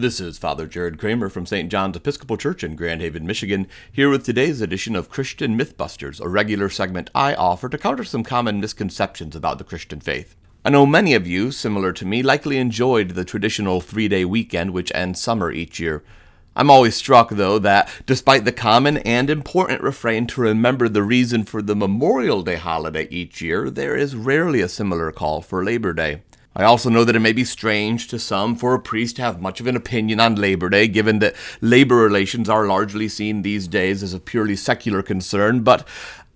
This is Father Jared Kramer from St. John's Episcopal Church in Grand Haven, Michigan, here with today's edition of Christian Mythbusters, a regular segment I offer to counter some common misconceptions about the Christian faith. I know many of you, similar to me, likely enjoyed the traditional three day weekend which ends summer each year. I'm always struck, though, that despite the common and important refrain to remember the reason for the Memorial Day holiday each year, there is rarely a similar call for Labor Day. I also know that it may be strange to some for a priest to have much of an opinion on Labor Day, given that labor relations are largely seen these days as a purely secular concern, but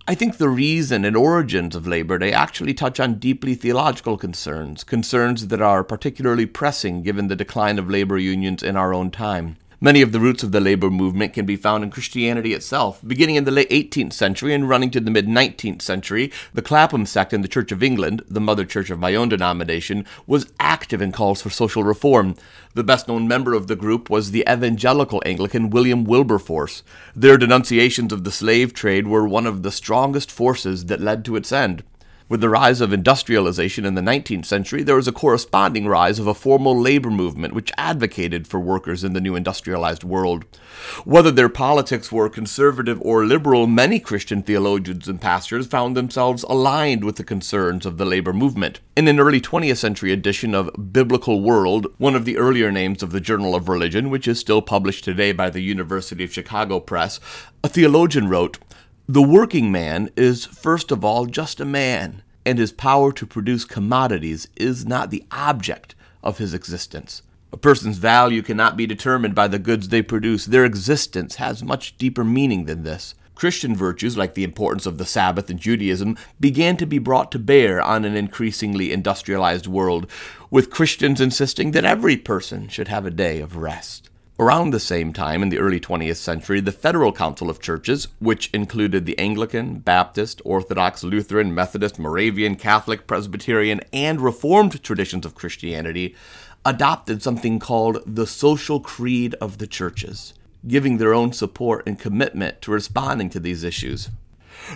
I think the reason and origins of Labor Day actually touch on deeply theological concerns, concerns that are particularly pressing given the decline of labor unions in our own time. Many of the roots of the labor movement can be found in Christianity itself. Beginning in the late 18th century and running to the mid 19th century, the Clapham sect in the Church of England, the mother church of my own denomination, was active in calls for social reform. The best known member of the group was the evangelical Anglican William Wilberforce. Their denunciations of the slave trade were one of the strongest forces that led to its end. With the rise of industrialization in the 19th century, there was a corresponding rise of a formal labor movement which advocated for workers in the new industrialized world. Whether their politics were conservative or liberal, many Christian theologians and pastors found themselves aligned with the concerns of the labor movement. In an early 20th century edition of Biblical World, one of the earlier names of the Journal of Religion, which is still published today by the University of Chicago Press, a theologian wrote, the working man is, first of all, just a man, and his power to produce commodities is not the object of his existence. A person's value cannot be determined by the goods they produce. Their existence has much deeper meaning than this. Christian virtues, like the importance of the Sabbath in Judaism, began to be brought to bear on an increasingly industrialized world, with Christians insisting that every person should have a day of rest. Around the same time, in the early 20th century, the Federal Council of Churches, which included the Anglican, Baptist, Orthodox, Lutheran, Methodist, Moravian, Catholic, Presbyterian, and Reformed traditions of Christianity, adopted something called the Social Creed of the Churches, giving their own support and commitment to responding to these issues.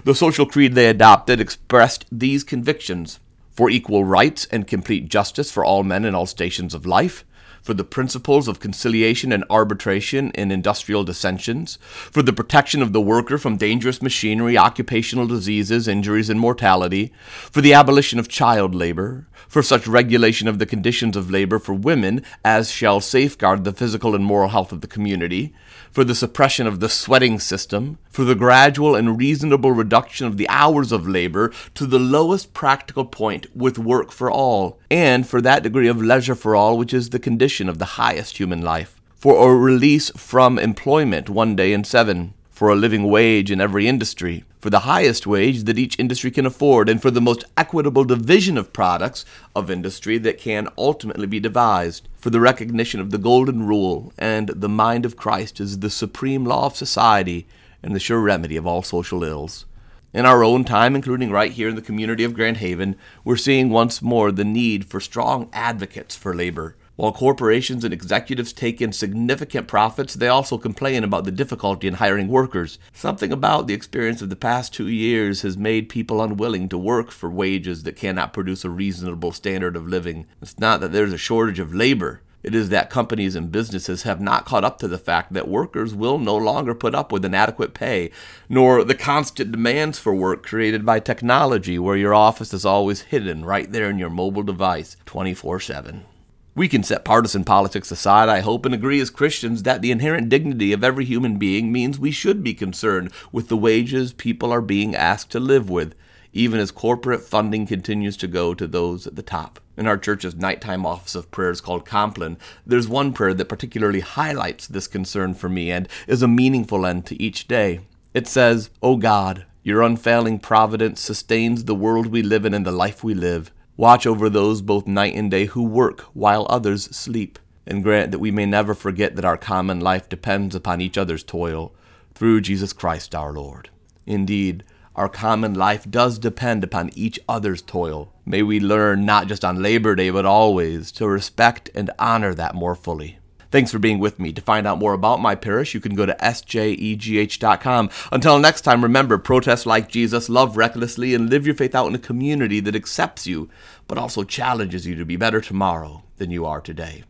The social creed they adopted expressed these convictions for equal rights and complete justice for all men in all stations of life for the principles of conciliation and arbitration in industrial dissensions, for the protection of the worker from dangerous machinery, occupational diseases, injuries, and mortality, for the abolition of child labor, for such regulation of the conditions of labor for women as shall safeguard the physical and moral health of the community, for the suppression of the sweating system, for the gradual and reasonable reduction of the hours of labor to the lowest practical point with work for all, and for that degree of leisure for all which is the condition of the highest human life, for a release from employment one day in seven, for a living wage in every industry, for the highest wage that each industry can afford, and for the most equitable division of products of industry that can ultimately be devised, for the recognition of the golden rule and the mind of Christ as the supreme law of society and the sure remedy of all social ills. In our own time, including right here in the community of Grand Haven, we're seeing once more the need for strong advocates for labor while corporations and executives take in significant profits, they also complain about the difficulty in hiring workers. Something about the experience of the past two years has made people unwilling to work for wages that cannot produce a reasonable standard of living. It's not that there's a shortage of labor. It is that companies and businesses have not caught up to the fact that workers will no longer put up with inadequate pay, nor the constant demands for work created by technology, where your office is always hidden right there in your mobile device 24 7. We can set partisan politics aside, I hope, and agree as Christians that the inherent dignity of every human being means we should be concerned with the wages people are being asked to live with, even as corporate funding continues to go to those at the top. In our church's nighttime office of prayers called Compline, there's one prayer that particularly highlights this concern for me and is a meaningful end to each day. It says, O God, your unfailing providence sustains the world we live in and the life we live. Watch over those both night and day who work while others sleep, and grant that we may never forget that our common life depends upon each other's toil, through Jesus Christ our Lord. Indeed, our common life does depend upon each other's toil. May we learn not just on Labor Day, but always to respect and honor that more fully. Thanks for being with me. To find out more about my parish, you can go to sjegh.com. Until next time, remember protest like Jesus, love recklessly, and live your faith out in a community that accepts you, but also challenges you to be better tomorrow than you are today.